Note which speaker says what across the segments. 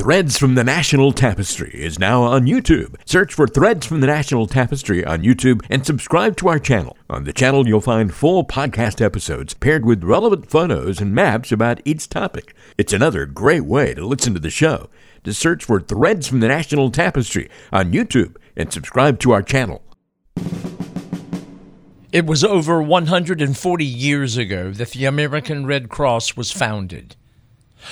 Speaker 1: Threads from the National Tapestry is now on YouTube. Search for Threads from the National Tapestry on YouTube and subscribe to our channel. On the channel, you'll find full podcast episodes paired with relevant photos and maps about each topic. It's another great way to listen to the show. To search for Threads from the National Tapestry on YouTube and subscribe to our channel.
Speaker 2: It was over 140 years ago that the American Red Cross was founded.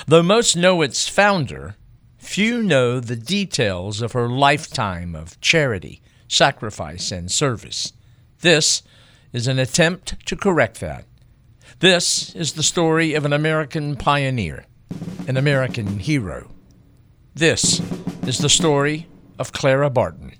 Speaker 2: Though most know its founder, Few know the details of her lifetime of charity, sacrifice, and service. This is an attempt to correct that. This is the story of an American pioneer, an American hero. This is the story of Clara Barton.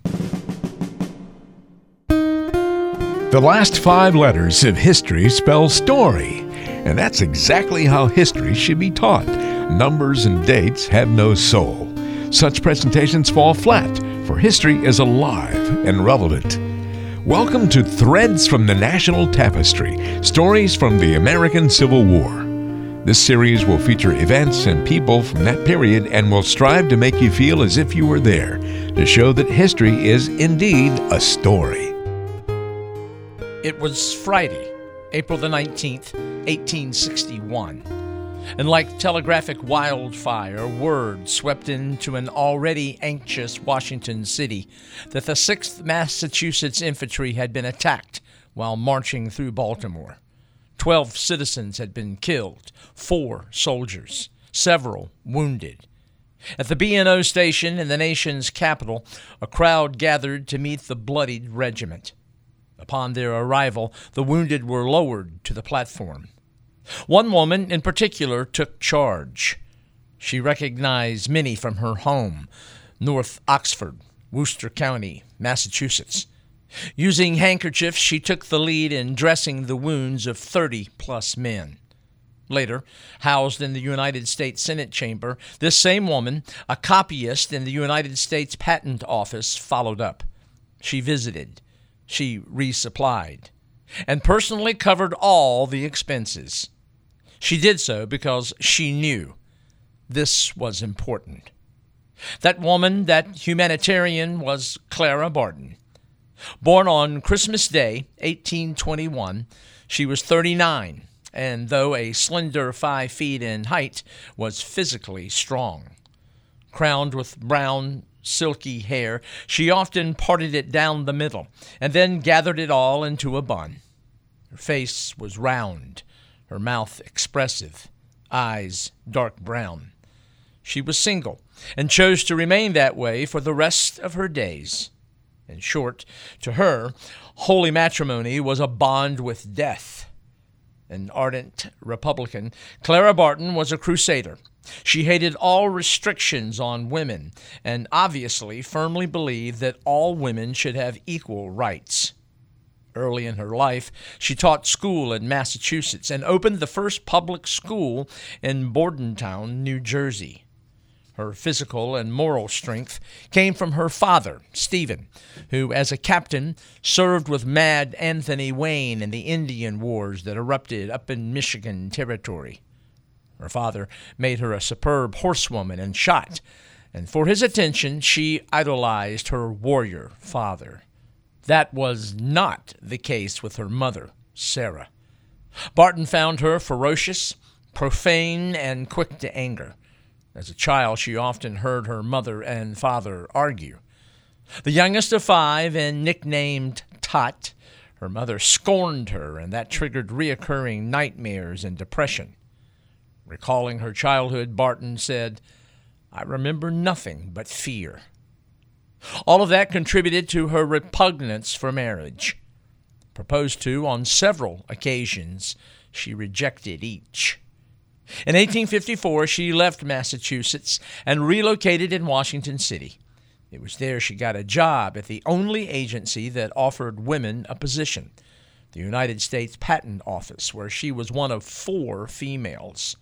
Speaker 3: The last five letters of history spell story, and that's exactly how history should be taught numbers and dates have no soul. Such presentations fall flat, for history is alive and relevant. Welcome to Threads from the National Tapestry Stories from the American Civil War. This series will feature events and people from that period and will strive to make you feel as if you were there, to show that history is indeed a story.
Speaker 2: It was Friday, April the 19th, 1861 and like telegraphic wildfire, word swept into an already anxious Washington city that the 6th Massachusetts Infantry had been attacked while marching through Baltimore. Twelve citizens had been killed, four soldiers, several wounded. At the B&O station in the nation's capital, a crowd gathered to meet the bloodied regiment. Upon their arrival, the wounded were lowered to the platform. One woman in particular took charge. She recognized many from her home, North Oxford, Worcester County, Massachusetts. Using handkerchiefs, she took the lead in dressing the wounds of 30 plus men. Later, housed in the United States Senate chamber, this same woman, a copyist in the United States Patent Office, followed up. She visited, she resupplied, and personally covered all the expenses. She did so because she knew this was important. That woman, that humanitarian, was Clara Barton. Born on Christmas Day, 1821, she was 39, and though a slender five feet in height, was physically strong. Crowned with brown, silky hair, she often parted it down the middle and then gathered it all into a bun. Her face was round her mouth expressive, eyes dark brown. She was single and chose to remain that way for the rest of her days. In short, to her, holy matrimony was a bond with death. An ardent Republican, Clara Barton was a crusader. She hated all restrictions on women and obviously firmly believed that all women should have equal rights. Early in her life, she taught school in Massachusetts and opened the first public school in Bordentown, New Jersey. Her physical and moral strength came from her father, Stephen, who, as a captain, served with Mad Anthony Wayne in the Indian Wars that erupted up in Michigan Territory. Her father made her a superb horsewoman and shot, and for his attention she idolized her warrior father. That was not the case with her mother, Sarah. Barton found her ferocious, profane, and quick to anger. As a child, she often heard her mother and father argue. The youngest of five and nicknamed Tot, her mother scorned her, and that triggered reoccurring nightmares and depression. Recalling her childhood, Barton said, I remember nothing but fear. All of that contributed to her repugnance for marriage. Proposed to on several occasions, she rejected each. In 1854, she left Massachusetts and relocated in Washington City. It was there she got a job at the only agency that offered women a position, the United States Patent Office, where she was one of four females.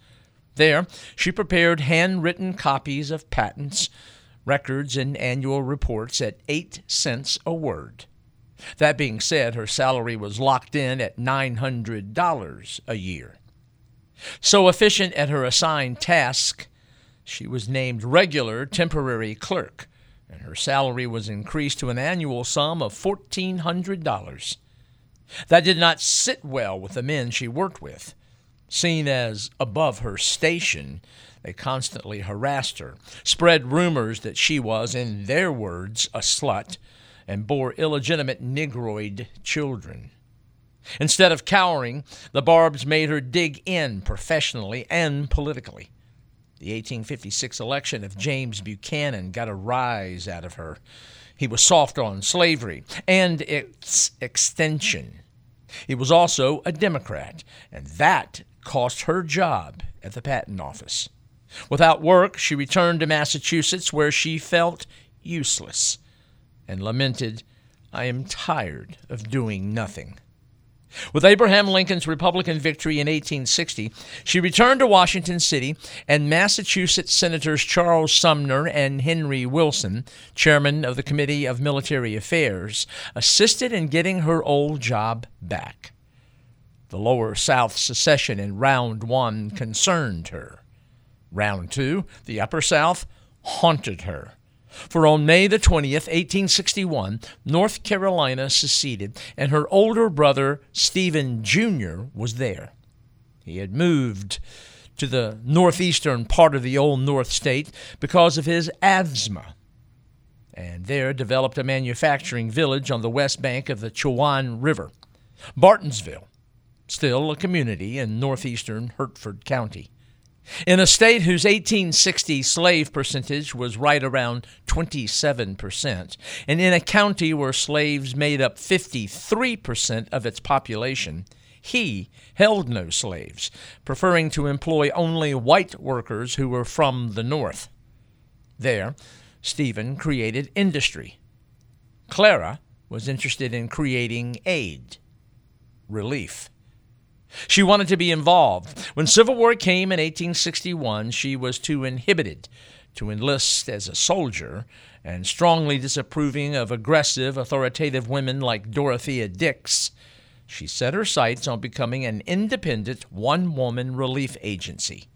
Speaker 2: There, she prepared handwritten copies of patents records and annual reports at 8 cents a word. That being said, her salary was locked in at $900 a year. So efficient at her assigned task, she was named regular temporary clerk, and her salary was increased to an annual sum of $1,400. That did not sit well with the men she worked with. Seen as above her station, they constantly harassed her, spread rumors that she was, in their words, a slut, and bore illegitimate Negroid children. Instead of cowering, the Barbs made her dig in professionally and politically. The 1856 election of James Buchanan got a rise out of her. He was soft on slavery and its extension. He was also a Democrat, and that cost her job at the patent office. Without work, she returned to Massachusetts where she felt useless and lamented, I am tired of doing nothing. With Abraham Lincoln's Republican victory in 1860, she returned to Washington City, and Massachusetts Senators Charles Sumner and Henry Wilson, chairman of the Committee of Military Affairs, assisted in getting her old job back. The Lower South secession in Round One concerned her. Round Two, the Upper South, haunted her. For on May the 20th, 1861, North Carolina seceded, and her older brother, Stephen Jr., was there. He had moved to the northeastern part of the old North State because of his asthma, and there developed a manufacturing village on the west bank of the Chowan River, Bartonsville, still a community in northeastern Hertford County. In a state whose 1860 slave percentage was right around 27%, and in a county where slaves made up 53% of its population, he held no slaves, preferring to employ only white workers who were from the North. There, Stephen created industry. Clara was interested in creating aid, relief. She wanted to be involved. When Civil War came in 1861, she was too inhibited to enlist as a soldier and strongly disapproving of aggressive, authoritative women like Dorothea Dix. She set her sights on becoming an independent, one woman relief agency.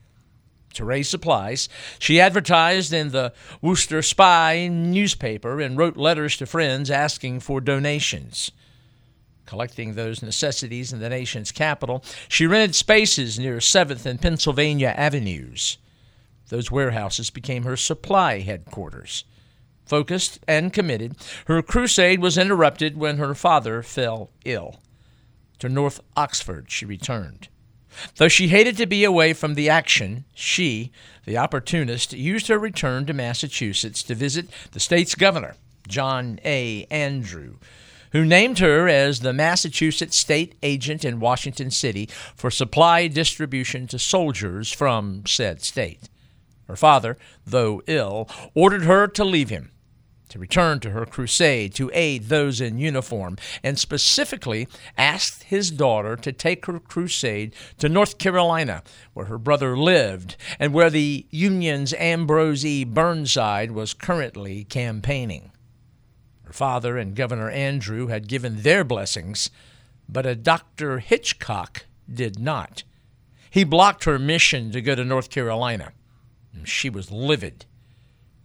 Speaker 2: To raise supplies, she advertised in the Worcester Spy newspaper and wrote letters to friends asking for donations collecting those necessities in the nation's capital, she rented spaces near 7th and Pennsylvania Avenues. Those warehouses became her supply headquarters. Focused and committed, her crusade was interrupted when her father fell ill. To North Oxford she returned. Though she hated to be away from the action, she, the opportunist, used her return to Massachusetts to visit the state's governor, John A. Andrew, who named her as the Massachusetts state agent in Washington City for supply distribution to soldiers from said state. Her father, though ill, ordered her to leave him, to return to her crusade to aid those in uniform, and specifically asked his daughter to take her crusade to North Carolina, where her brother lived and where the Union's Ambrose E. Burnside was currently campaigning. Her father and Governor Andrew had given their blessings, but a Dr. Hitchcock did not. He blocked her mission to go to North Carolina. She was livid,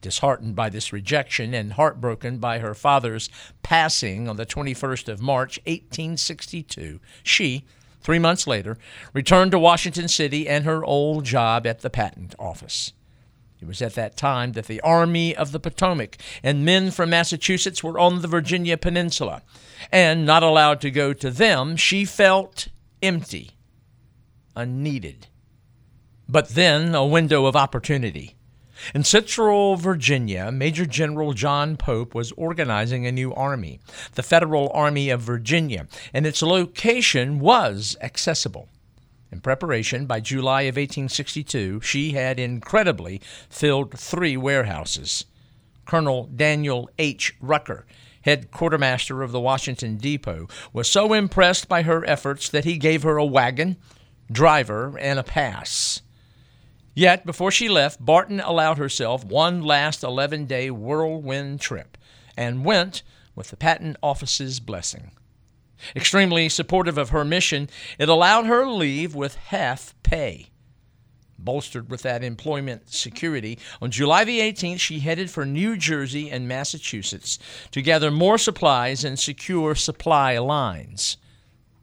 Speaker 2: disheartened by this rejection and heartbroken by her father's passing on the 21st of March, 1862. She, three months later, returned to Washington City and her old job at the patent office. It was at that time that the Army of the Potomac and men from Massachusetts were on the Virginia Peninsula, and not allowed to go to them, she felt empty, unneeded. But then a window of opportunity. In Central Virginia, Major General John Pope was organizing a new army, the Federal Army of Virginia, and its location was accessible. In preparation, by July of 1862, she had incredibly filled three warehouses. Colonel Daniel H. Rucker, head quartermaster of the Washington Depot, was so impressed by her efforts that he gave her a wagon, driver, and a pass. Yet, before she left, Barton allowed herself one last 11 day whirlwind trip and went with the Patent Office's blessing. Extremely supportive of her mission, it allowed her leave with half pay. bolstered with that employment security, on July the 18th, she headed for New Jersey and Massachusetts to gather more supplies and secure supply lines.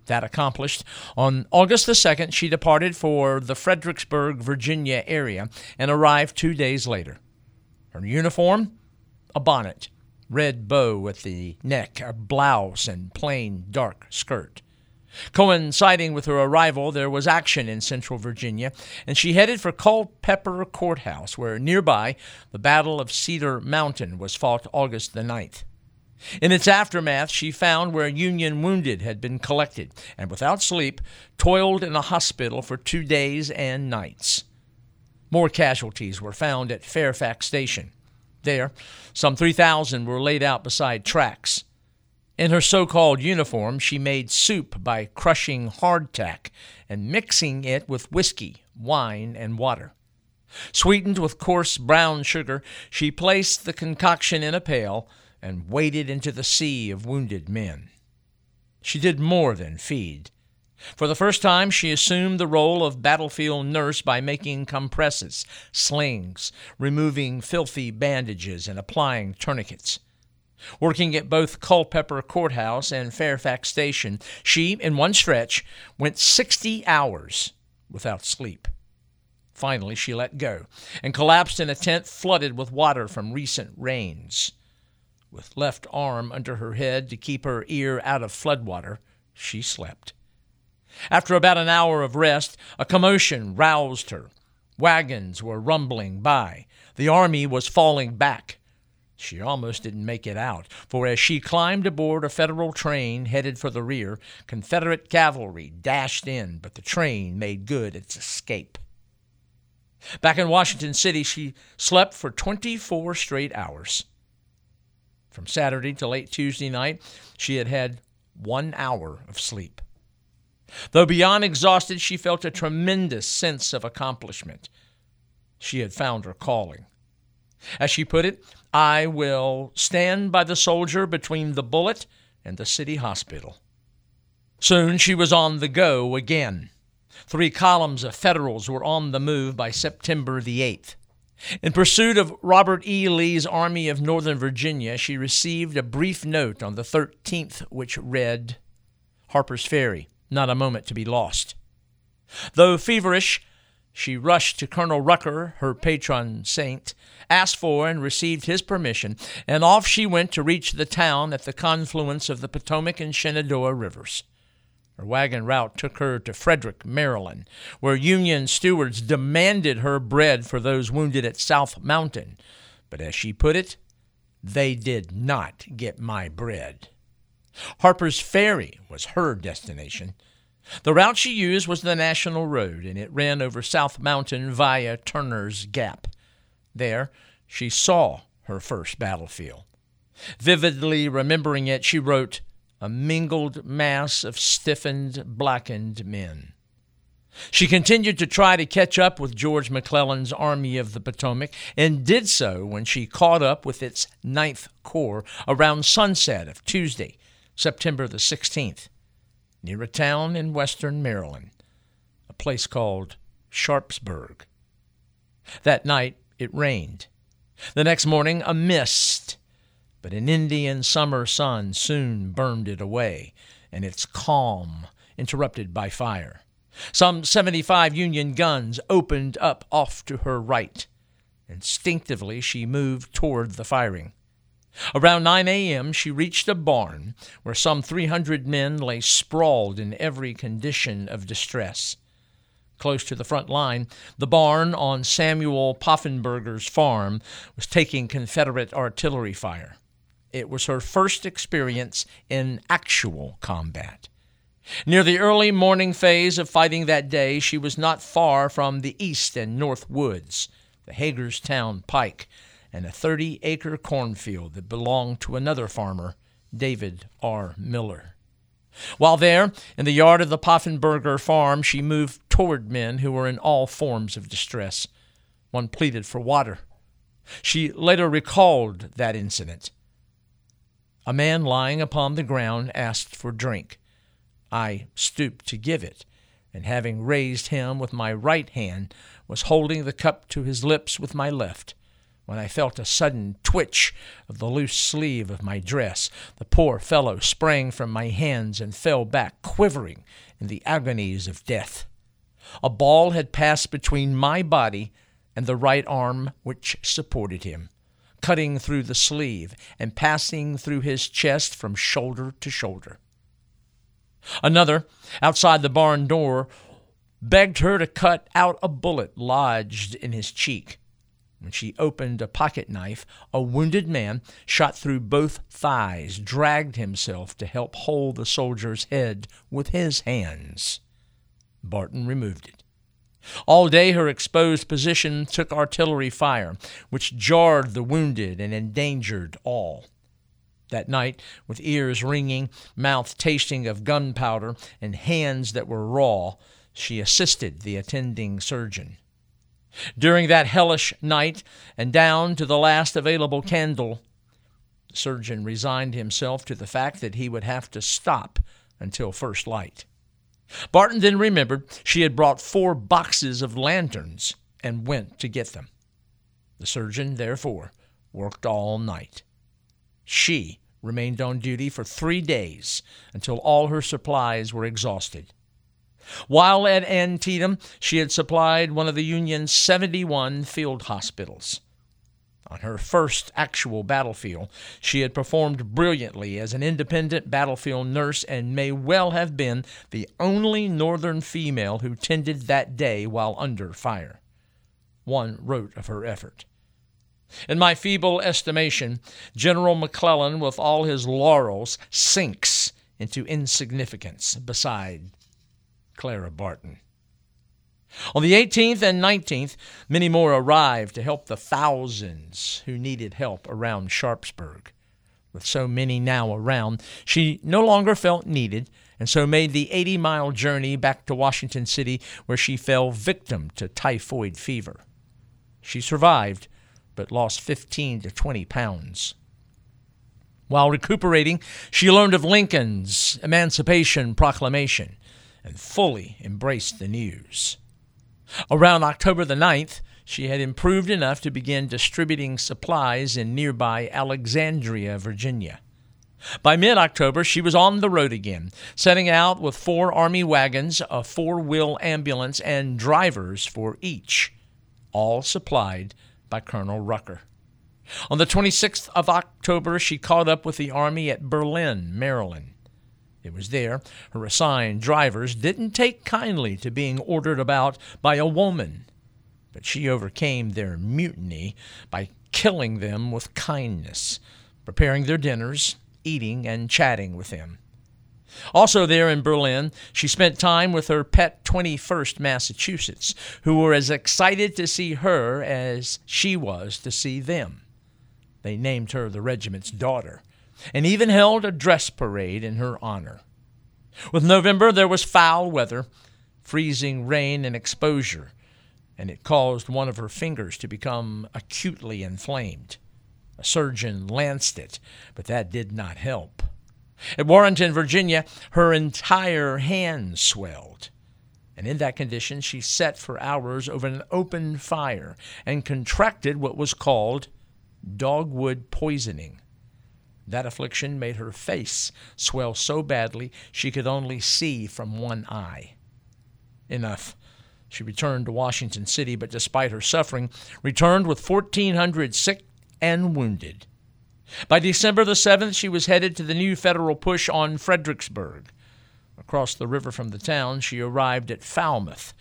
Speaker 2: That accomplished, on August the 2nd, she departed for the Fredericksburg, Virginia area and arrived two days later. Her uniform? A bonnet, red bow at the neck, a blouse, and plain dark skirt. Coinciding with her arrival, there was action in central Virginia, and she headed for Culpeper Courthouse, where nearby the Battle of Cedar Mountain was fought August the 9th. In its aftermath, she found where Union wounded had been collected, and without sleep, toiled in a hospital for two days and nights. More casualties were found at Fairfax Station. There, some 3,000 were laid out beside tracks. In her so called uniform, she made soup by crushing hardtack and mixing it with whiskey, wine, and water. Sweetened with coarse brown sugar, she placed the concoction in a pail and waded into the sea of wounded men. She did more than feed. For the first time, she assumed the role of battlefield nurse by making compresses, slings, removing filthy bandages, and applying tourniquets. Working at both Culpeper Courthouse and Fairfax Station, she, in one stretch, went 60 hours without sleep. Finally, she let go and collapsed in a tent flooded with water from recent rains. With left arm under her head to keep her ear out of floodwater, she slept. After about an hour of rest, a commotion roused her. Wagons were rumbling by. The army was falling back. She almost didn't make it out, for as she climbed aboard a Federal train headed for the rear, Confederate cavalry dashed in, but the train made good its escape. Back in Washington City, she slept for 24 straight hours. From Saturday to late Tuesday night, she had had one hour of sleep. Though beyond exhausted, she felt a tremendous sense of accomplishment. She had found her calling. As she put it, I will stand by the soldier between the bullet and the city hospital. Soon she was on the go again. Three columns of Federals were on the move by September the 8th. In pursuit of Robert E. Lee's Army of Northern Virginia, she received a brief note on the 13th which read Harper's Ferry, not a moment to be lost. Though feverish, she rushed to Colonel Rucker, her patron saint, asked for and received his permission, and off she went to reach the town at the confluence of the Potomac and Shenandoah rivers. Her wagon route took her to Frederick, Maryland, where Union stewards demanded her bread for those wounded at South Mountain. But as she put it, they did not get my bread. Harper's Ferry was her destination. The route she used was the National Road, and it ran over South Mountain via Turner's Gap. There, she saw her first battlefield. Vividly remembering it, she wrote, A mingled mass of stiffened, blackened men. She continued to try to catch up with George McClellan's Army of the Potomac and did so when she caught up with its Ninth Corps around sunset of Tuesday, September the 16th near a town in western Maryland, a place called Sharpsburg. That night it rained. The next morning a mist, but an Indian summer sun soon burned it away, and its calm interrupted by fire. Some 75 Union guns opened up off to her right. Instinctively, she moved toward the firing. Around 9 a.m., she reached a barn where some 300 men lay sprawled in every condition of distress. Close to the front line, the barn on Samuel Poffenberger's farm was taking Confederate artillery fire. It was her first experience in actual combat. Near the early morning phase of fighting that day, she was not far from the east and north woods, the Hagerstown Pike, and a 30 acre cornfield that belonged to another farmer, David R. Miller. While there, in the yard of the Poffenberger farm, she moved toward men who were in all forms of distress. One pleaded for water. She later recalled that incident. A man lying upon the ground asked for drink. I stooped to give it, and having raised him with my right hand, was holding the cup to his lips with my left, when I felt a sudden twitch of the loose sleeve of my dress. The poor fellow sprang from my hands and fell back, quivering in the agonies of death. A ball had passed between my body and the right arm which supported him, cutting through the sleeve and passing through his chest from shoulder to shoulder. Another, outside the barn door, begged her to cut out a bullet lodged in his cheek. When she opened a pocket knife, a wounded man, shot through both thighs, dragged himself to help hold the soldier's head with his hands. Barton removed it. All day her exposed position took artillery fire, which jarred the wounded and endangered all. That night, with ears ringing, mouth tasting of gunpowder, and hands that were raw, she assisted the attending surgeon. During that hellish night, and down to the last available candle, the surgeon resigned himself to the fact that he would have to stop until first light. Barton then remembered she had brought four boxes of lanterns and went to get them. The surgeon, therefore, worked all night. She remained on duty for three days until all her supplies were exhausted. While at Antietam, she had supplied one of the Union's 71 field hospitals. On her first actual battlefield, she had performed brilliantly as an independent battlefield nurse and may well have been the only Northern female who tended that day while under fire. One wrote of her effort. In my feeble estimation, General McClellan, with all his laurels, sinks into insignificance beside Clara Barton. On the 18th and 19th, many more arrived to help the thousands who needed help around Sharpsburg. With so many now around, she no longer felt needed, and so made the 80 mile journey back to Washington City, where she fell victim to typhoid fever. She survived, but lost 15 to 20 pounds. While recuperating, she learned of Lincoln's Emancipation Proclamation and fully embraced the news. Around October the 9th, she had improved enough to begin distributing supplies in nearby Alexandria, Virginia. By mid October, she was on the road again, setting out with four Army wagons, a four wheel ambulance, and drivers for each, all supplied by Colonel Rucker. On the 26th of October, she caught up with the Army at Berlin, Maryland. It was there her assigned drivers didn't take kindly to being ordered about by a woman, but she overcame their mutiny by killing them with kindness, preparing their dinners, eating, and chatting with them. Also, there in Berlin, she spent time with her pet 21st Massachusetts, who were as excited to see her as she was to see them. They named her the regiment's daughter and even held a dress parade in her honor. With November, there was foul weather, freezing rain, and exposure, and it caused one of her fingers to become acutely inflamed. A surgeon lanced it, but that did not help. At Warrenton, Virginia, her entire hand swelled. And in that condition, she sat for hours over an open fire and contracted what was called dogwood poisoning. That affliction made her face swell so badly she could only see from one eye. Enough. She returned to Washington City, but despite her suffering, returned with 1,400 sick and wounded. By December the 7th, she was headed to the new federal push on Fredericksburg. Across the river from the town, she arrived at Falmouth,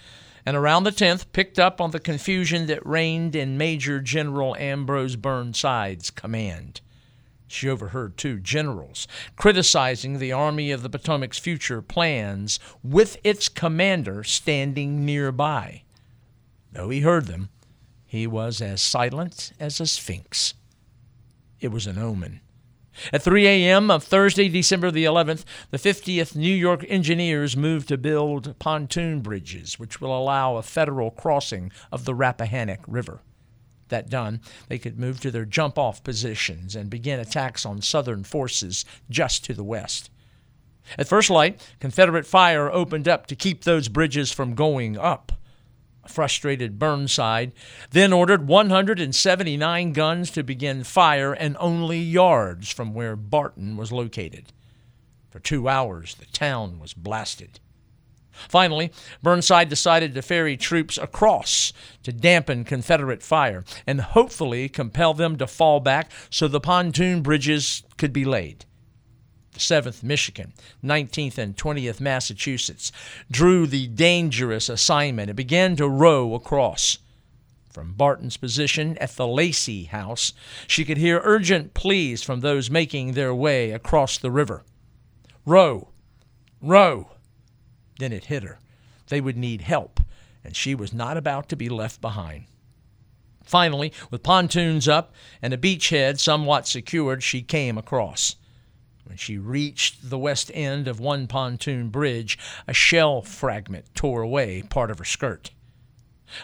Speaker 2: and around the 10th picked up on the confusion that reigned in Major General Ambrose Burnside's command. She overheard two generals criticizing the Army of the Potomac's future plans with its commander standing nearby. Though he heard them, he was as silent as a sphinx. It was an omen. At 3 a.m. of Thursday, December the 11th, the 50th New York Engineers moved to build pontoon bridges, which will allow a federal crossing of the Rappahannock River. That done, they could move to their jump off positions and begin attacks on Southern forces just to the west. At first light, Confederate fire opened up to keep those bridges from going up. A frustrated Burnside then ordered 179 guns to begin fire and only yards from where Barton was located. For two hours, the town was blasted. Finally, Burnside decided to ferry troops across to dampen Confederate fire and hopefully compel them to fall back so the pontoon bridges could be laid. The 7th Michigan, 19th and 20th Massachusetts drew the dangerous assignment and began to row across. From Barton's position at the Lacey House, she could hear urgent pleas from those making their way across the river. Row! Row! Then it hit her. They would need help, and she was not about to be left behind. Finally, with pontoons up and a beachhead somewhat secured, she came across. When she reached the west end of one pontoon bridge, a shell fragment tore away part of her skirt.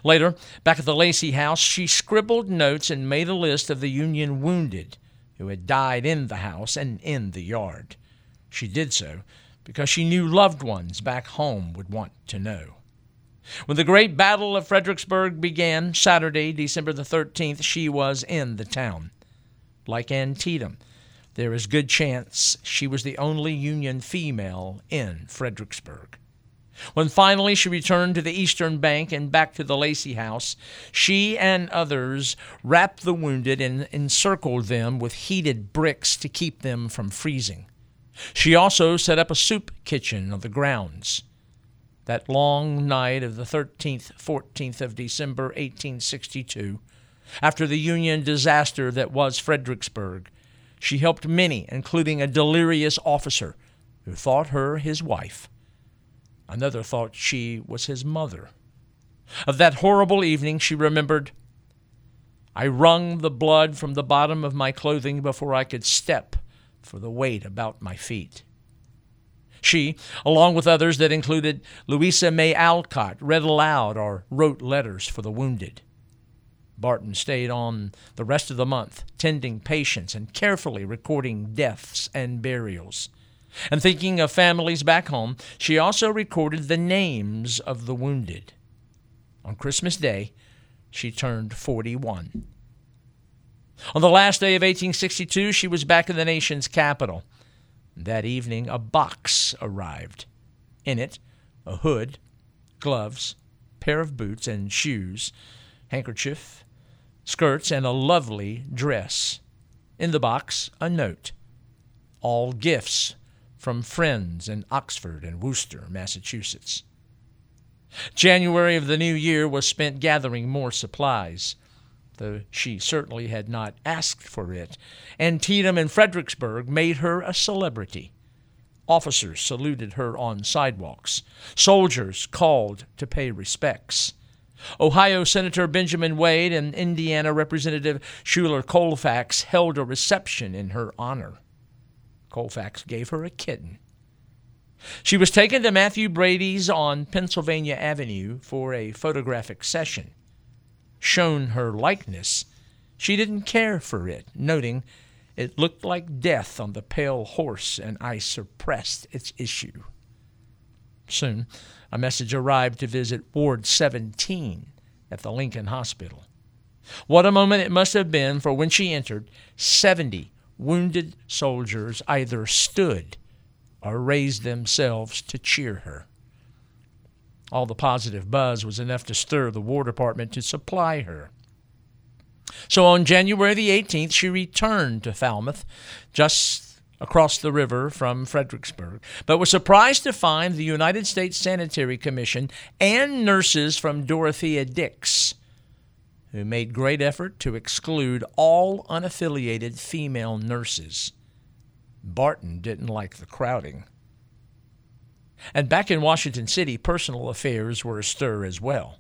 Speaker 2: Later, back at the Lacey house, she scribbled notes and made a list of the Union wounded who had died in the house and in the yard. She did so because she knew loved ones back home would want to know. When the great Battle of Fredericksburg began, Saturday, December the 13th, she was in the town. Like Antietam, there is good chance she was the only Union female in Fredericksburg. When finally she returned to the eastern bank and back to the Lacey house, she and others wrapped the wounded and encircled them with heated bricks to keep them from freezing. She also set up a soup kitchen on the grounds. That long night of the 13th, 14th of December, 1862, after the Union disaster that was Fredericksburg, she helped many, including a delirious officer who thought her his wife. Another thought she was his mother. Of that horrible evening, she remembered I wrung the blood from the bottom of my clothing before I could step for the weight about my feet. She, along with others that included Louisa May Alcott, read aloud or wrote letters for the wounded. Barton stayed on the rest of the month, tending patients and carefully recording deaths and burials. And thinking of families back home, she also recorded the names of the wounded. On Christmas Day, she turned 41. On the last day of 1862, she was back in the nation's capital. That evening, a box arrived. In it, a hood, gloves, pair of boots and shoes, handkerchief, skirts, and a lovely dress. In the box, a note. All gifts from friends in Oxford and Worcester, Massachusetts. January of the new year was spent gathering more supplies though she certainly had not asked for it. Antietam and Fredericksburg made her a celebrity. Officers saluted her on sidewalks. Soldiers called to pay respects. Ohio Senator Benjamin Wade and Indiana Representative Schuyler Colfax held a reception in her honor. Colfax gave her a kitten. She was taken to Mathew Brady's on Pennsylvania Avenue for a photographic session shown her likeness, she didn't care for it, noting it looked like death on the pale horse, and I suppressed its issue. Soon, a message arrived to visit Ward 17 at the Lincoln Hospital. What a moment it must have been, for when she entered, 70 wounded soldiers either stood or raised themselves to cheer her. All the positive buzz was enough to stir the War Department to supply her. So on January the 18th, she returned to Falmouth, just across the river from Fredericksburg, but was surprised to find the United States Sanitary Commission and nurses from Dorothea Dix, who made great effort to exclude all unaffiliated female nurses. Barton didn't like the crowding. And back in Washington City, personal affairs were astir as well.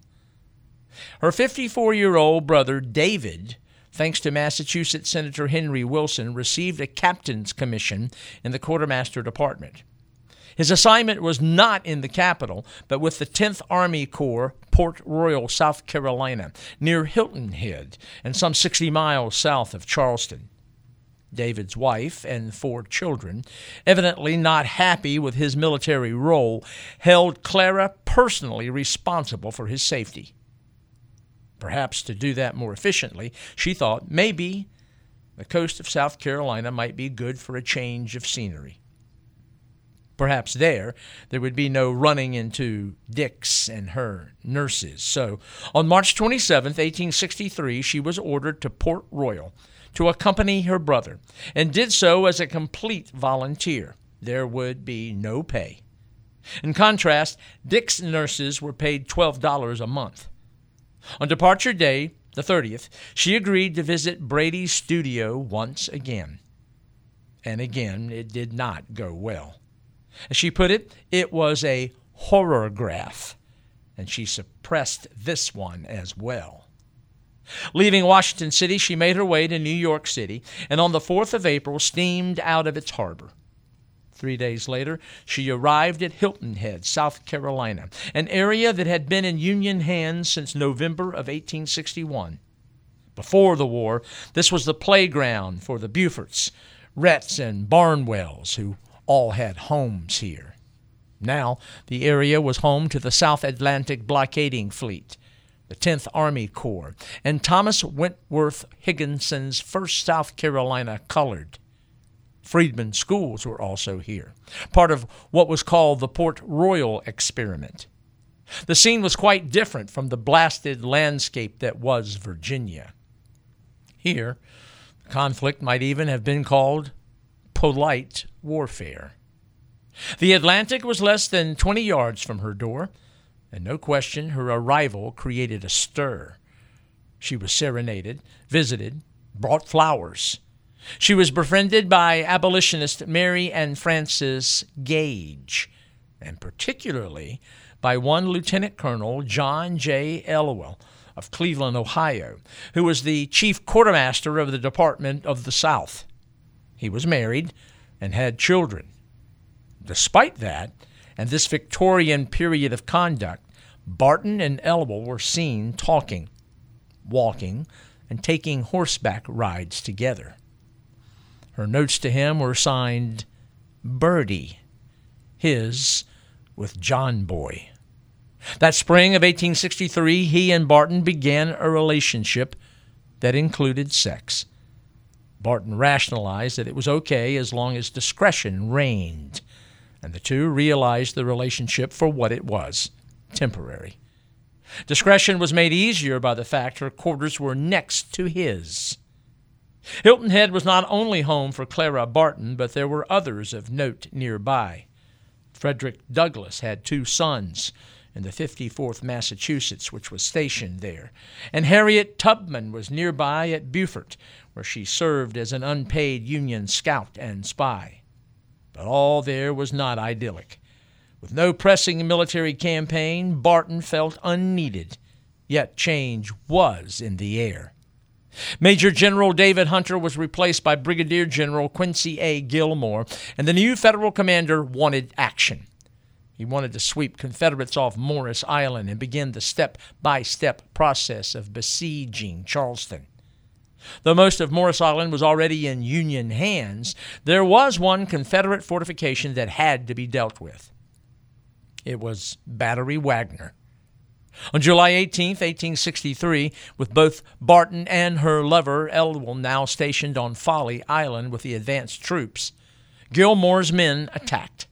Speaker 2: Her 54 year old brother, David, thanks to Massachusetts Senator Henry Wilson, received a captain's commission in the quartermaster department. His assignment was not in the capital, but with the 10th Army Corps, Port Royal, South Carolina, near Hilton Head and some 60 miles south of Charleston. David's wife, and four children, evidently not happy with his military role, held Clara personally responsible for his safety. Perhaps to do that more efficiently, she thought maybe the coast of South Carolina might be good for a change of scenery. Perhaps there, there would be no running into Dix and her nurses. So, on March 27, 1863, she was ordered to Port Royal to accompany her brother, and did so as a complete volunteer. There would be no pay. In contrast, Dix's nurses were paid $12 a month. On departure day, the 30th, she agreed to visit Brady's studio once again. And again, it did not go well. As she put it, it was a horrorgraph, and she suppressed this one as well. Leaving Washington City, she made her way to New York City, and on the 4th of April steamed out of its harbor. Three days later, she arrived at Hilton Head, South Carolina, an area that had been in Union hands since November of 1861. Before the war, this was the playground for the Beauforts, Rhetts, and Barnwells, who all had homes here. Now, the area was home to the South Atlantic Blockading Fleet, the 10th Army Corps, and Thomas Wentworth Higginson's 1st South Carolina Colored. Freedmen schools were also here, part of what was called the Port Royal experiment. The scene was quite different from the blasted landscape that was Virginia. Here, the conflict might even have been called polite warfare. The Atlantic was less than 20 yards from her door, and no question her arrival created a stir. She was serenaded, visited, brought flowers. She was befriended by abolitionist Mary and Frances Gage, and particularly by one Lieutenant Colonel John J. Elwell of Cleveland, Ohio, who was the chief quartermaster of the Department of the South. He was married and had children. Despite that, and this Victorian period of conduct, Barton and Elwell were seen talking, walking, and taking horseback rides together. Her notes to him were signed Birdie, his with John Boy. That spring of 1863, he and Barton began a relationship that included sex. Barton rationalized that it was okay as long as discretion reigned, and the two realized the relationship for what it was temporary. Discretion was made easier by the fact her quarters were next to his. Hilton Head was not only home for Clara Barton, but there were others of note nearby. Frederick Douglass had two sons in the 54th Massachusetts, which was stationed there, and Harriet Tubman was nearby at Beaufort, where she served as an unpaid Union scout and spy. But all there was not idyllic. With no pressing military campaign, Barton felt unneeded, yet change was in the air. Major General David Hunter was replaced by Brigadier General Quincy A. Gillmore, and the new federal commander wanted action. He wanted to sweep Confederates off Morris Island and begin the step by step process of besieging Charleston. Though most of Morris Island was already in Union hands, there was one Confederate fortification that had to be dealt with. It was Battery Wagner. On July 18, 1863, with both Barton and her lover Elwell now stationed on Folly Island with the advanced troops, Gillmore's men attacked.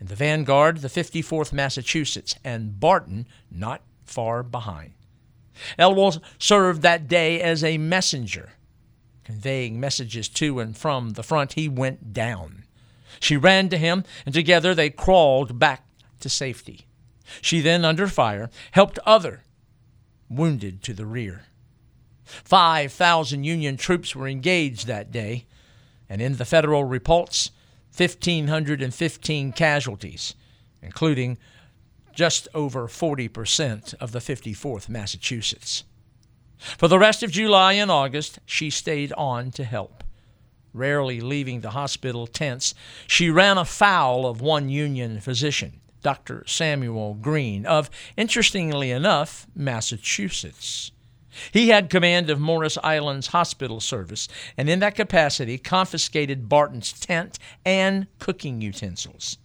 Speaker 2: In the vanguard, the 54th Massachusetts, and Barton not far behind. Elwell served that day as a messenger, conveying messages to and from the front. He went down. She ran to him, and together they crawled back to safety. She then, under fire, helped other wounded to the rear. Five thousand Union troops were engaged that day, and in the Federal repulse, 1,515 casualties, including just over 40% of the 54th Massachusetts. For the rest of July and August, she stayed on to help. Rarely leaving the hospital tents, she ran afoul of one Union physician, Dr. Samuel Green, of, interestingly enough, Massachusetts. He had command of Morris Island's hospital service, and in that capacity confiscated Barton's tent and cooking utensils.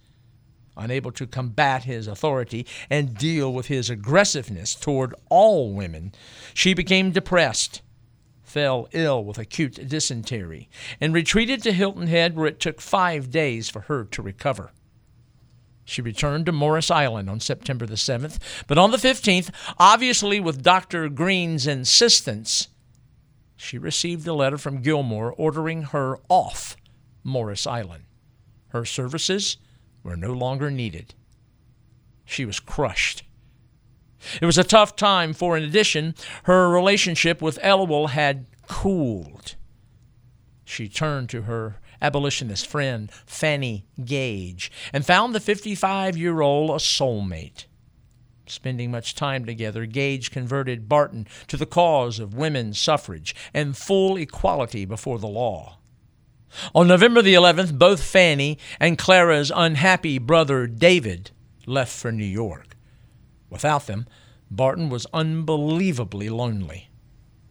Speaker 2: Unable to combat his authority and deal with his aggressiveness toward all women, she became depressed, fell ill with acute dysentery, and retreated to Hilton Head, where it took five days for her to recover. She returned to Morris Island on September the 7th, but on the 15th, obviously with Dr. Green's insistence, she received a letter from Gillmore ordering her off Morris Island. Her services were no longer needed. She was crushed. It was a tough time, for in addition, her relationship with Elwell had cooled. She turned to her abolitionist friend Fanny Gage and found the 55 year old a soulmate. Spending much time together, Gage converted Barton to the cause of women's suffrage and full equality before the law. On November the 11th, both Fanny and Clara's unhappy brother David left for New York. Without them, Barton was unbelievably lonely.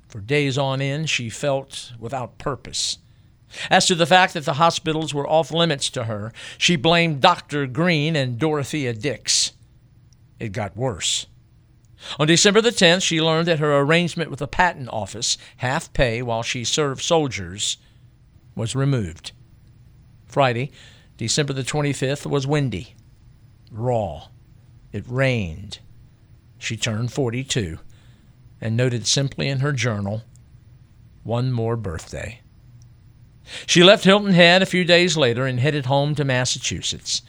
Speaker 2: For days on end, she felt without purpose. As to the fact that the hospitals were off limits to her, she blamed Dr. Green and Dorothea Dix. It got worse. On December the 10th, she learned that her arrangement with the patent office, half pay while she served soldiers, was removed. Friday, December the 25th, was windy, raw. It rained. She turned 42 and noted simply in her journal, one more birthday. She left Hilton Head a few days later and headed home to Massachusetts.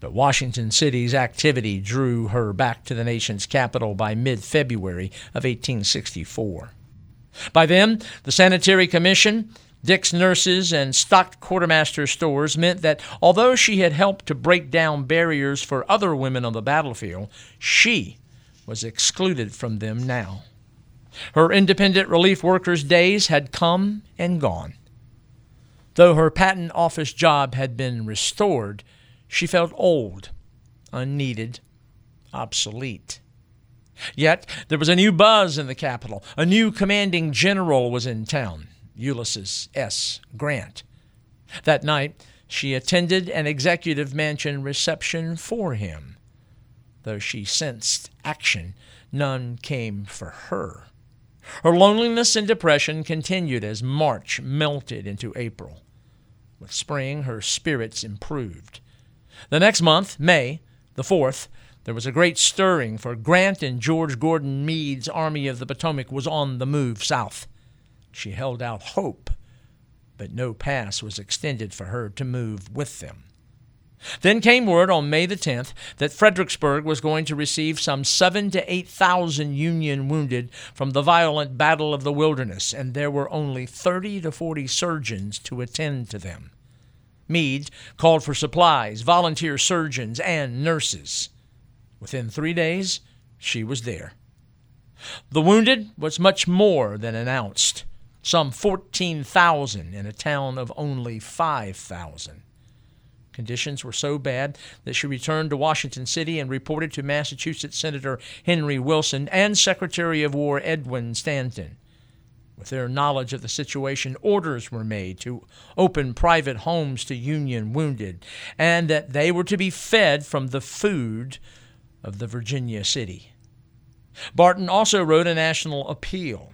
Speaker 2: But Washington City's activity drew her back to the nation's capital by mid February of 1864. By then, the Sanitary Commission, Dix nurses, and stocked quartermaster stores meant that although she had helped to break down barriers for other women on the battlefield, she was excluded from them now. Her independent relief workers' days had come and gone. Though her patent office job had been restored, she felt old, unneeded, obsolete. Yet there was a new buzz in the capital. A new commanding general was in town, Ulysses S. Grant. That night, she attended an executive mansion reception for him. Though she sensed action, none came for her. Her loneliness and depression continued as March melted into April. With spring, her spirits improved. The next month, May, the 4th, there was a great stirring, for Grant and George Gordon Meade's Army of the Potomac was on the move south. She held out hope, but no pass was extended for her to move with them. Then came word on May the 10th that Fredericksburg was going to receive some seven to eight thousand Union wounded from the violent Battle of the Wilderness, and there were only 30 to 40 surgeons to attend to them. Meade called for supplies, volunteer surgeons, and nurses. Within three days, she was there. The wounded was much more than announced some 14,000 in a town of only 5,000. Conditions were so bad that she returned to Washington City and reported to Massachusetts Senator Henry Wilson and Secretary of War Edwin Stanton. With their knowledge of the situation, orders were made to open private homes to Union wounded, and that they were to be fed from the food of the Virginia city. Barton also wrote a national appeal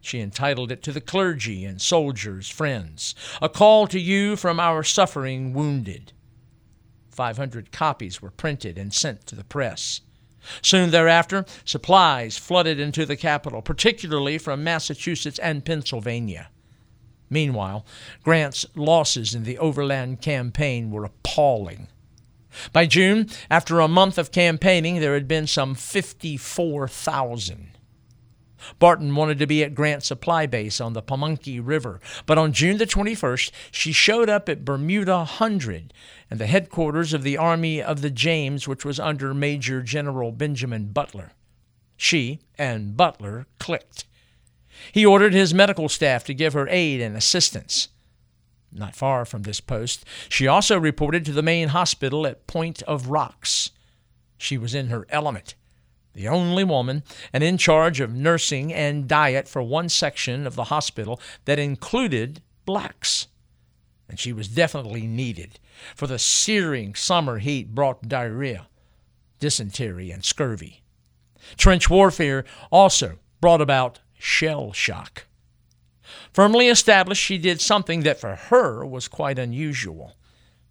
Speaker 2: she entitled it to the clergy and soldiers' friends, a call to you from our suffering wounded. Five hundred copies were printed and sent to the press. Soon thereafter, supplies flooded into the capital, particularly from Massachusetts and Pennsylvania. Meanwhile, Grant's losses in the Overland campaign were appalling. By June, after a month of campaigning, there had been some 54,000. Barton wanted to be at Grant Supply Base on the Pamunkey River, but on June the 21st, she showed up at Bermuda Hundred and the headquarters of the Army of the James, which was under Major General Benjamin Butler. She and Butler clicked. He ordered his medical staff to give her aid and assistance. Not far from this post, she also reported to the main hospital at Point of Rocks. She was in her element the only woman, and in charge of nursing and diet for one section of the hospital that included blacks. And she was definitely needed, for the searing summer heat brought diarrhea, dysentery, and scurvy. Trench warfare also brought about shell shock. Firmly established, she did something that for her was quite unusual.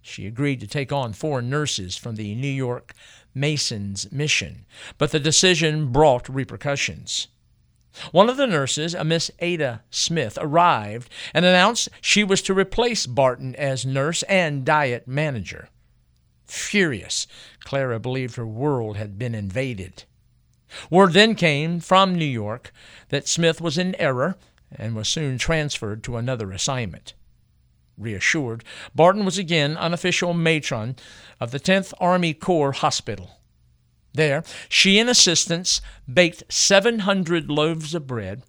Speaker 2: She agreed to take on four nurses from the New York Masons mission, but the decision brought repercussions. One of the nurses, a Miss Ada Smith, arrived and announced she was to replace Barton as nurse and diet manager. Furious, Clara believed her world had been invaded. Word then came from New York that Smith was in error and was soon transferred to another assignment. Reassured, Barton was again unofficial matron of the 10th Army Corps Hospital. There, she and assistants baked 700 loaves of bread,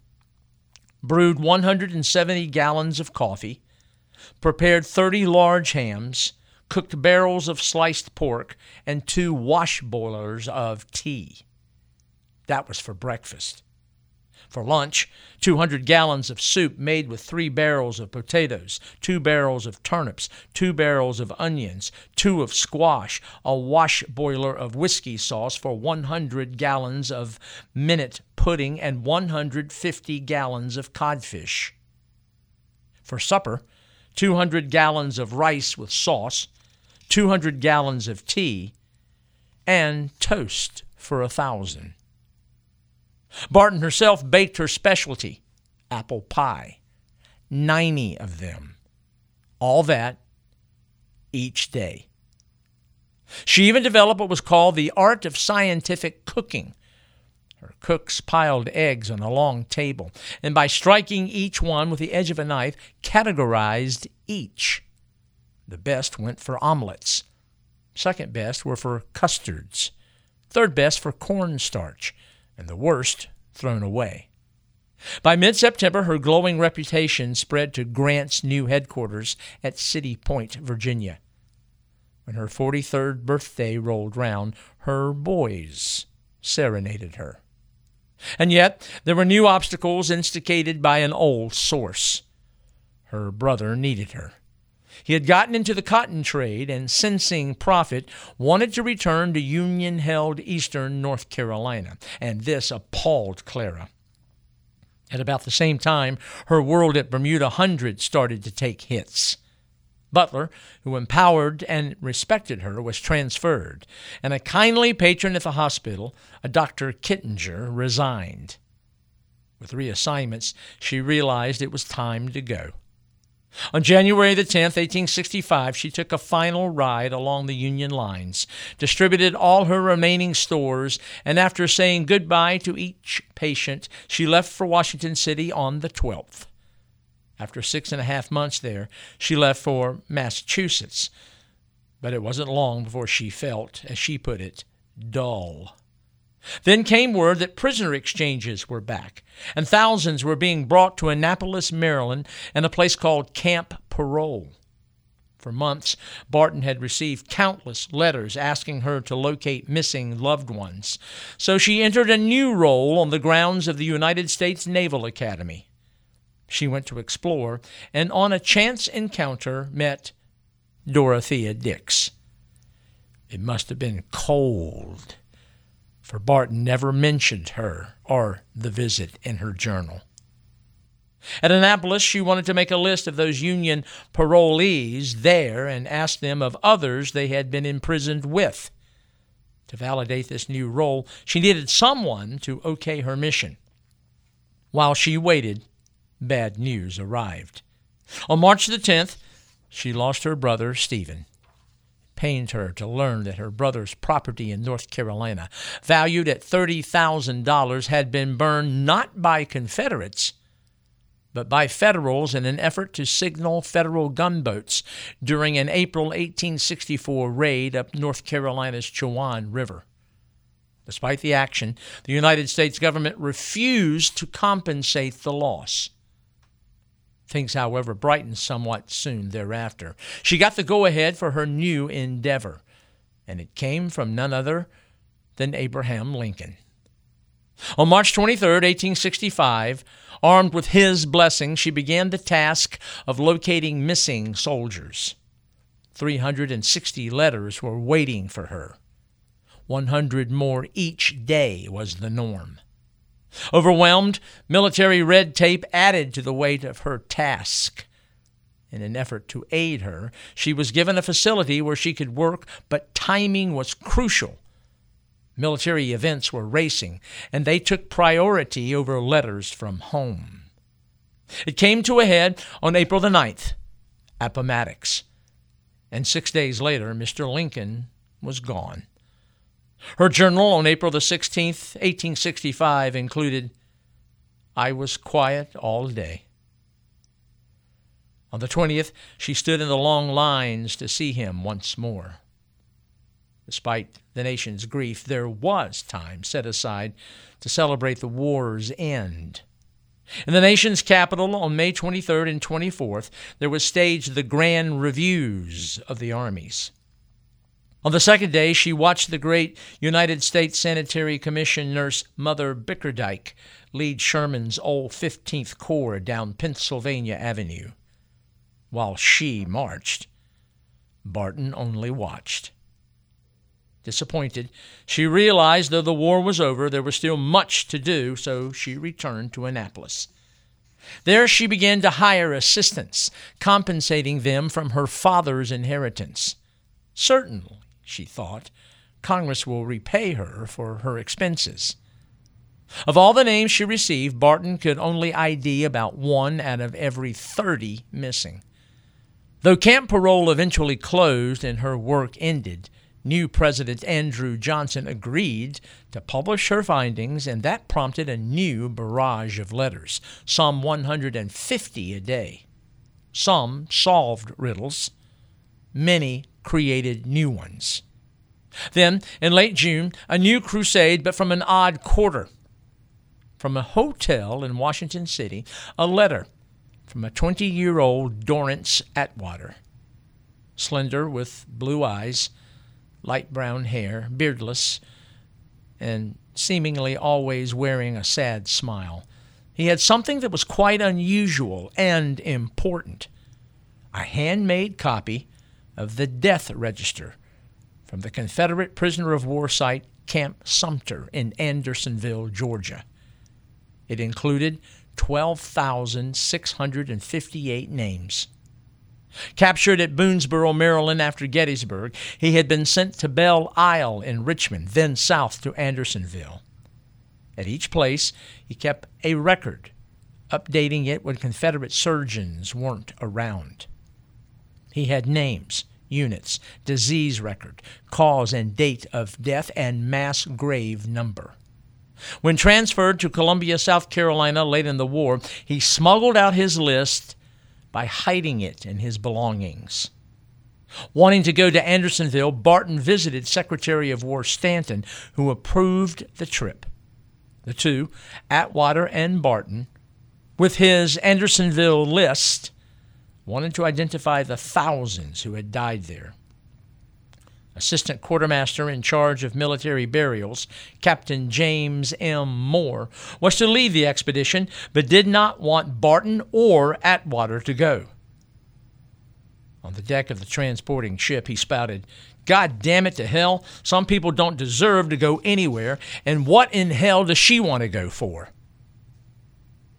Speaker 2: brewed 170 gallons of coffee, prepared 30 large hams, cooked barrels of sliced pork, and two wash boilers of tea. That was for breakfast. For lunch, 200 gallons of soup made with three barrels of potatoes, two barrels of turnips, two barrels of onions, two of squash, a wash boiler of whiskey sauce for 100 gallons of minute pudding, and 150 gallons of codfish. For supper, 200 gallons of rice with sauce, 200 gallons of tea, and toast for a thousand. Barton herself baked her specialty, apple pie. 90 of them. All that each day. She even developed what was called the art of scientific cooking. Her cooks piled eggs on a long table, and by striking each one with the edge of a knife, categorized each. The best went for omelets. Second best were for custards. Third best for cornstarch and the worst thrown away. By mid September, her glowing reputation spread to Grant's new headquarters at City Point, Virginia. When her 43rd birthday rolled round, her boys serenaded her. And yet, there were new obstacles instigated by an old source. Her brother needed her. He had gotten into the cotton trade and, sensing profit, wanted to return to Union held eastern North Carolina, and this appalled Clara. At about the same time, her world at Bermuda Hundred started to take hits. Butler, who empowered and respected her, was transferred, and a kindly patron at the hospital, a Dr. Kittinger, resigned. With reassignments, she realized it was time to go. On January the 10th, 1865, she took a final ride along the Union lines, distributed all her remaining stores, and after saying goodbye to each patient, she left for Washington City on the 12th. After six and a half months there, she left for Massachusetts. But it wasn't long before she felt, as she put it, dull. Then came word that prisoner exchanges were back, and thousands were being brought to Annapolis, Maryland, and a place called Camp Parole. For months, Barton had received countless letters asking her to locate missing loved ones, so she entered a new role on the grounds of the United States Naval Academy. She went to explore, and on a chance encounter met Dorothea Dix. It must have been cold for Barton never mentioned her or the visit in her journal. At Annapolis, she wanted to make a list of those Union parolees there and ask them of others they had been imprisoned with. To validate this new role, she needed someone to okay her mission. While she waited, bad news arrived. On March the 10th, she lost her brother, Stephen pained her to learn that her brother's property in North Carolina, valued at $30,000, had been burned not by Confederates, but by Federals in an effort to signal Federal gunboats during an April 1864 raid up North Carolina's Chowan River. Despite the action, the United States government refused to compensate the loss. Things, however, brightened somewhat soon thereafter. She got the go ahead for her new endeavor, and it came from none other than Abraham Lincoln. On March 23, 1865, armed with his blessing, she began the task of locating missing soldiers. 360 letters were waiting for her. 100 more each day was the norm. Overwhelmed, military red tape added to the weight of her task. In an effort to aid her, she was given a facility where she could work, but timing was crucial. Military events were racing, and they took priority over letters from home. It came to a head on April the 9th, Appomattox, and six days later, Mr. Lincoln was gone. Her journal on April the 16th, 1865 included, I was quiet all day. On the 20th, she stood in the long lines to see him once more. Despite the nation's grief, there was time set aside to celebrate the war's end. In the nation's capital on May 23rd and 24th, there was staged the grand reviews of the armies. On the second day, she watched the great United States Sanitary Commission nurse Mother Bickerdyke lead Sherman's old 15th Corps down Pennsylvania Avenue. While she marched, Barton only watched. Disappointed, she realized though the war was over, there was still much to do, so she returned to Annapolis. There she began to hire assistants, compensating them from her father's inheritance. Certainly, she thought. Congress will repay her for her expenses. Of all the names she received, Barton could only ID about one out of every 30 missing. Though Camp Parole eventually closed and her work ended, new President Andrew Johnson agreed to publish her findings, and that prompted a new barrage of letters, some 150 a day. Some solved riddles, many created new ones. Then, in late June, a new crusade, but from an odd quarter. From a hotel in Washington City, a letter from a 20 year old Dorence Atwater. Slender, with blue eyes, light brown hair, beardless, and seemingly always wearing a sad smile. He had something that was quite unusual and important a handmade copy of the death register from the Confederate prisoner of war site Camp Sumter in Andersonville, Georgia. It included 12,658 names. Captured at Boonsboro, Maryland after Gettysburg, he had been sent to Belle Isle in Richmond, then south to Andersonville. At each place, he kept a record, updating it when Confederate surgeons weren't around. He had names, units, disease record, cause and date of death, and mass grave number. When transferred to Columbia, South Carolina late in the war, he smuggled out his list by hiding it in his belongings. Wanting to go to Andersonville, Barton visited Secretary of War Stanton, who approved the trip. The two, Atwater and Barton, with his Andersonville list, wanted to identify the thousands who had died there. Assistant Quartermaster in charge of military burials, Captain James M. Moore, was to lead the expedition, but did not want Barton or Atwater to go. On the deck of the transporting ship, he spouted, God damn it to hell, some people don't deserve to go anywhere, and what in hell does she want to go for?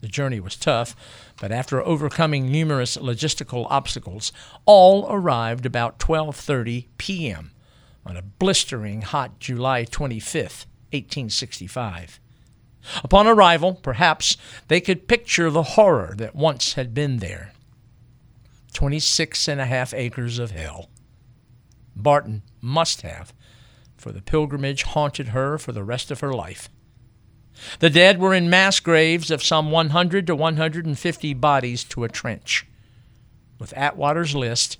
Speaker 2: The journey was tough, but after overcoming numerous logistical obstacles, all arrived about 12:30 p.m on a blistering hot July 25th, 1865. Upon arrival, perhaps they could picture the horror that once had been there. Twenty-six and a half acres of hell. Barton must have, for the pilgrimage haunted her for the rest of her life. The dead were in mass graves of some 100 to 150 bodies to a trench. With Atwater's list,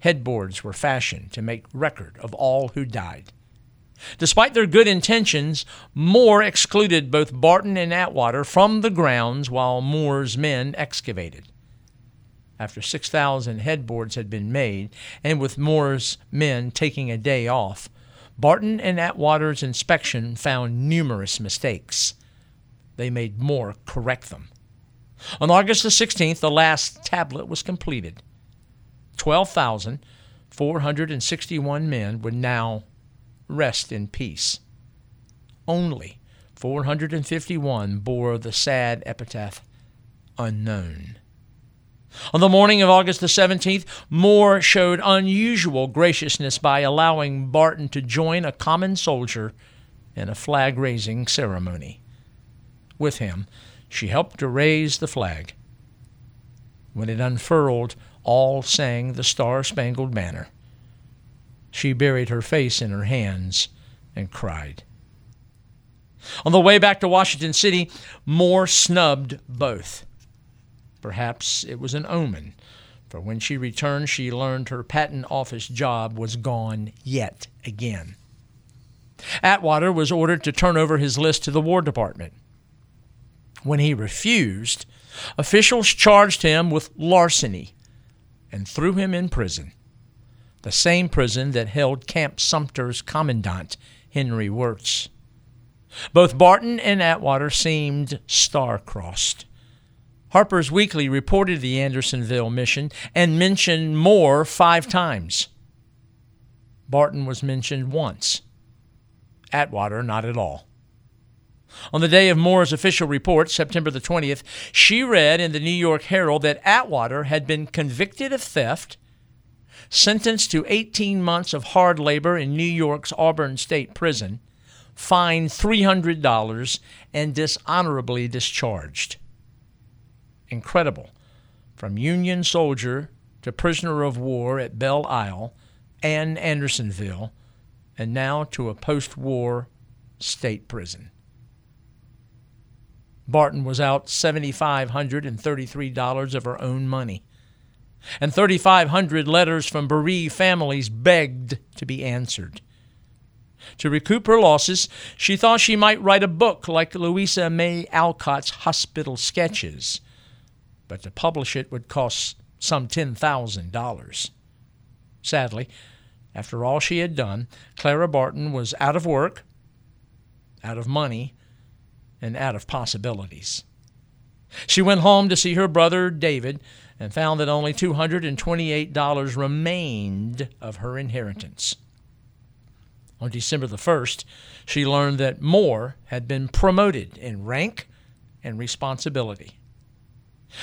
Speaker 2: headboards were fashioned to make record of all who died. Despite their good intentions, Moore excluded both Barton and Atwater from the grounds while Moore's men excavated. After 6,000 headboards had been made, and with Moore's men taking a day off, Barton and Atwater's inspection found numerous mistakes. They made Moore correct them. On August the 16th, the last tablet was completed. 12,461 men would now rest in peace. Only 451 bore the sad epitaph unknown. On the morning of August the 17th, Moore showed unusual graciousness by allowing Barton to join a common soldier in a flag raising ceremony. With him, she helped to raise the flag. When it unfurled, all sang the Star Spangled Banner. She buried her face in her hands and cried. On the way back to Washington City, Moore snubbed both. Perhaps it was an omen, for when she returned, she learned her patent office job was gone yet again. Atwater was ordered to turn over his list to the War Department. When he refused, officials charged him with larceny and threw him in prison, the same prison that held Camp Sumter's commandant, Henry Wirz. Both Barton and Atwater seemed star-crossed. Harper's Weekly reported the Andersonville mission and mentioned Moore five times. Barton was mentioned once. Atwater not at all. On the day of Moore's official report, September the 20th, she read in the New York Herald that Atwater had been convicted of theft, sentenced to 18 months of hard labor in New York's Auburn State Prison, fined $300, and dishonorably discharged incredible. From Union soldier to prisoner of war at Belle Isle and Andersonville, and now to a post war state prison. Barton was out $7,533 of her own money, and 3,500 letters from bereaved families begged to be answered. To recoup her losses, she thought she might write a book like Louisa May Alcott's Hospital Sketches but to publish it would cost some $10,000. Sadly, after all she had done, Clara Barton was out of work, out of money, and out of possibilities. She went home to see her brother David and found that only $228 remained of her inheritance. On December the 1st, she learned that Moore had been promoted in rank and responsibility.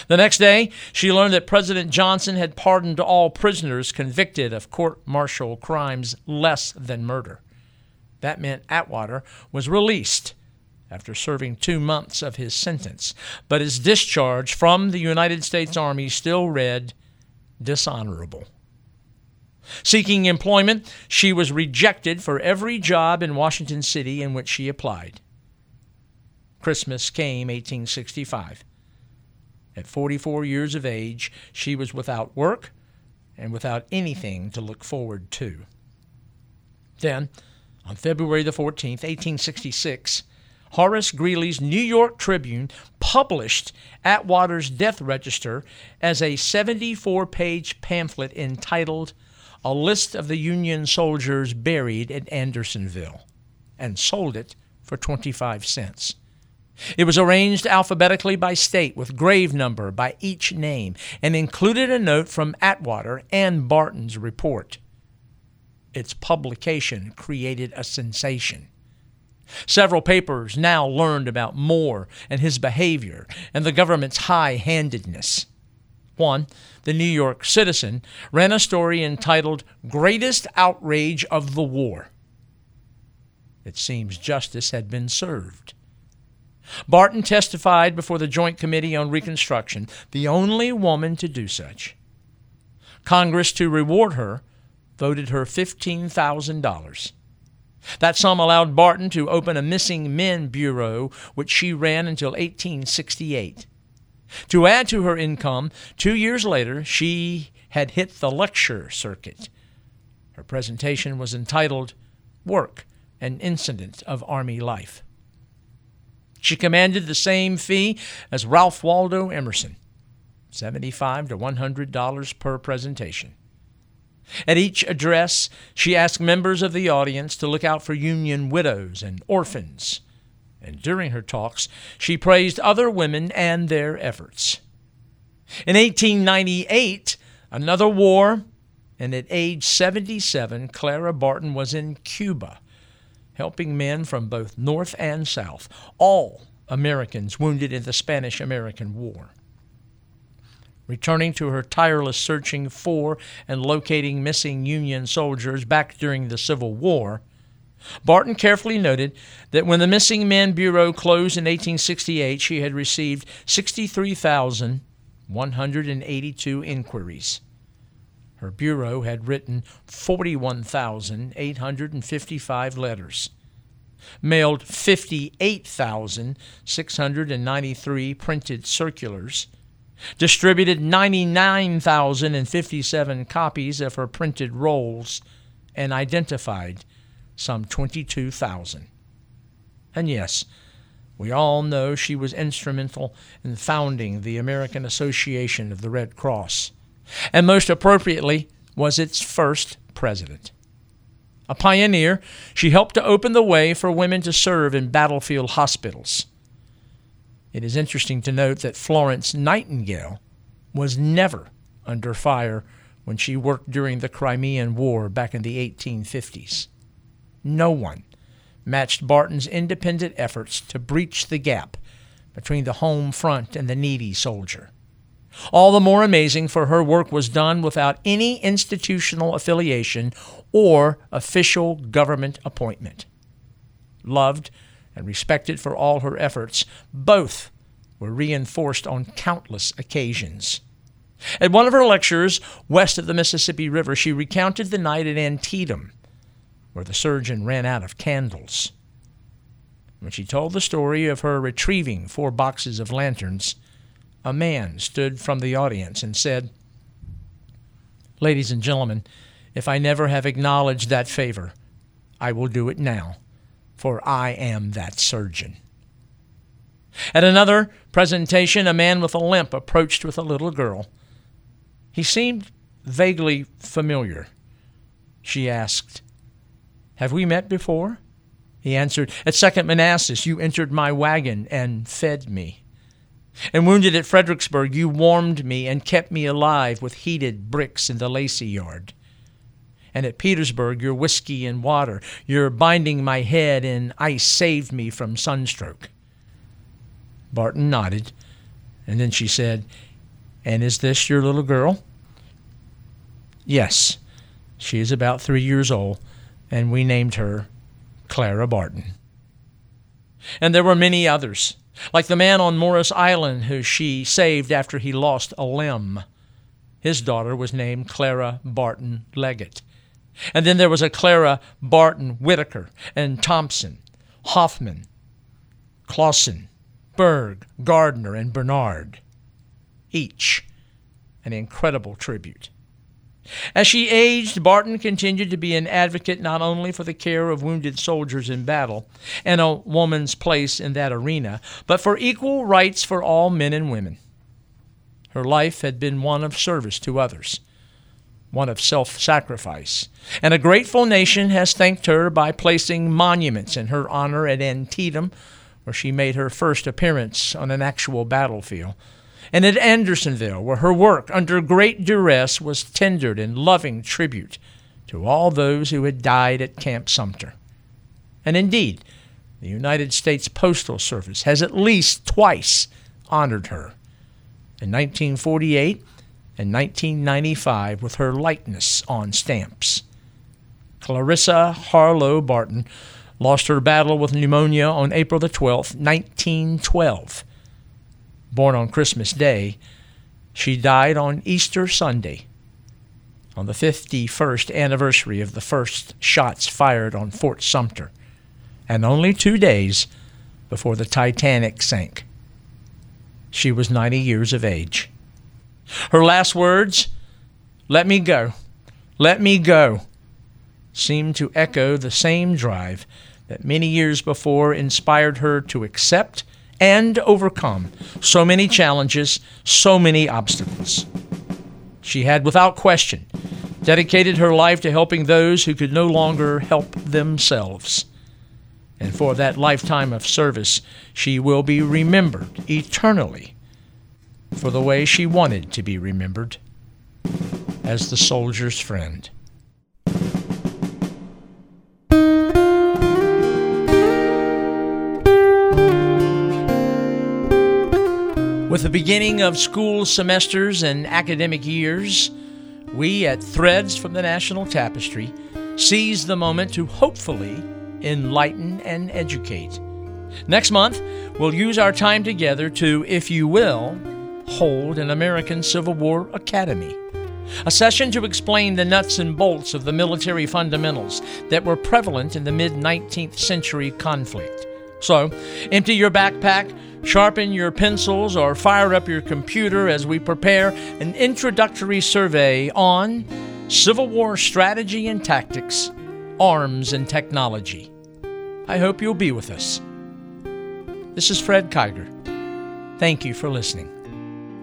Speaker 2: The next day, she learned that President Johnson had pardoned all prisoners convicted of court martial crimes less than murder. That meant Atwater was released after serving two months of his sentence, but his discharge from the United States Army still read dishonorable. Seeking employment, she was rejected for every job in Washington City in which she applied. Christmas came 1865. At 44 years of age, she was without work and without anything to look forward to. Then, on February the 14th, 1866, Horace Greeley's New York Tribune published Atwater's death register as a 74 page pamphlet entitled A List of the Union Soldiers Buried at Andersonville and sold it for 25 cents. It was arranged alphabetically by state with grave number by each name and included a note from Atwater and Barton's report. Its publication created a sensation. Several papers now learned about Moore and his behavior and the government's high handedness. One, the New York Citizen, ran a story entitled Greatest Outrage of the War. It seems justice had been served. Barton testified before the Joint Committee on Reconstruction, the only woman to do such. Congress, to reward her, voted her $15,000. That sum allowed Barton to open a missing men bureau, which she ran until 1868. To add to her income, two years later, she had hit the lecture circuit. Her presentation was entitled Work, an Incident of Army Life. She commanded the same fee as Ralph Waldo Emerson, 75 to $100 per presentation. At each address, she asked members of the audience to look out for Union widows and orphans. And during her talks, she praised other women and their efforts. In 1898, another war, and at age 77, Clara Barton was in Cuba, helping men from both North and South, all Americans wounded in the Spanish American War. Returning to her tireless searching for and locating missing Union soldiers back during the Civil War, Barton carefully noted that when the Missing Men Bureau closed in 1868, she had received 63,182 inquiries. Her bureau had written 41,855 letters, mailed 58,693 printed circulars, distributed 99,057 copies of her printed rolls, and identified some 22,000. And yes, we all know she was instrumental in founding the American Association of the Red Cross, and most appropriately, was its first president. A pioneer, she helped to open the way for women to serve in battlefield hospitals it is interesting to note that Florence Nightingale was never under fire when she worked during the Crimean War back in the 1850s. No one matched Barton's independent efforts to breach the gap between the home front and the needy soldier. All the more amazing for her work was done without any institutional affiliation or official government appointment. Loved and respected for all her efforts, both were reinforced on countless occasions. At one of her lectures west of the Mississippi River, she recounted the night at Antietam, where the surgeon ran out of candles. When she told the story of her retrieving four boxes of lanterns, a man stood from the audience and said, Ladies and gentlemen, if I never have acknowledged that favor, I will do it now for I am that surgeon. At another presentation, a man with a limp approached with a little girl. He seemed vaguely familiar. She asked, Have we met before? He answered, At Second Manassas, you entered my wagon and fed me. And wounded at Fredericksburg, you warmed me and kept me alive with heated bricks in the Lacy yard and at Petersburg, your whiskey and water, your binding my head in ice saved me from sunstroke. Barton nodded, and then she said, And is this your little girl? Yes, she is about three years old, and we named her Clara Barton. And there were many others, like the man on Morris Island who she saved after he lost a limb. His daughter was named Clara Barton Leggett. And then there was a Clara Barton Whitaker and Thompson, Hoffman, Clausen, Berg, Gardner, and Bernard. Each an incredible tribute. As she aged, Barton continued to be an advocate not only for the care of wounded soldiers in battle and a woman's place in that arena, but for equal rights for all men and women. Her life had been one of service to others one of self sacrifice. And a grateful nation has thanked her by placing monuments in her honor at Antietam, where she made her first appearance on an actual battlefield, and at Andersonville, where her work under great duress was tendered in loving tribute to all those who had died at Camp Sumter. And indeed, the United States Postal Service has at least twice honored her. In 1948, and 1995 with her likeness on stamps. Clarissa Harlowe Barton lost her battle with pneumonia on April the 12th, 1912. Born on Christmas Day, she died on Easter Sunday, on the 51st anniversary of the first shots fired on Fort Sumter, and only two days before the Titanic sank. She was 90 years of age. Her last words, let me go, let me go, seemed to echo the same drive that many years before inspired her to accept and overcome so many challenges, so many obstacles. She had, without question, dedicated her life to helping those who could no longer help themselves. And for that lifetime of service, she will be remembered eternally for the way she wanted to be remembered as the soldier's friend. With the beginning of school semesters and academic years, we at Threads from the National Tapestry seize the moment to hopefully enlighten and educate. Next month, we'll use our time together to, if you will, hold an American Civil War Academy. A session to explain the nuts and bolts of the military fundamentals that were prevalent in the mid 19th century conflict. So, empty your backpack, sharpen your pencils, or fire up your computer as we prepare an introductory survey on Civil War strategy and tactics, arms and technology. I hope you'll be with us. This is Fred Kiger. Thank you for listening.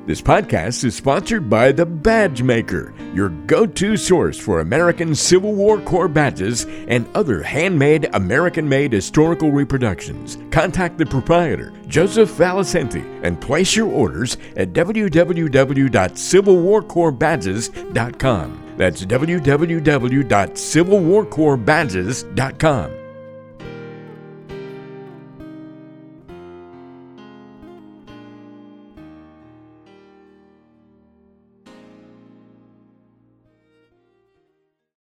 Speaker 1: This podcast is sponsored by The Badge Maker, your go to source for American Civil War Corps badges and other handmade, American made historical reproductions. Contact the proprietor, Joseph Valicenti, and place your orders at www.civilwarcorpsbadges.com. That's www.civilwarcorpsbadges.com.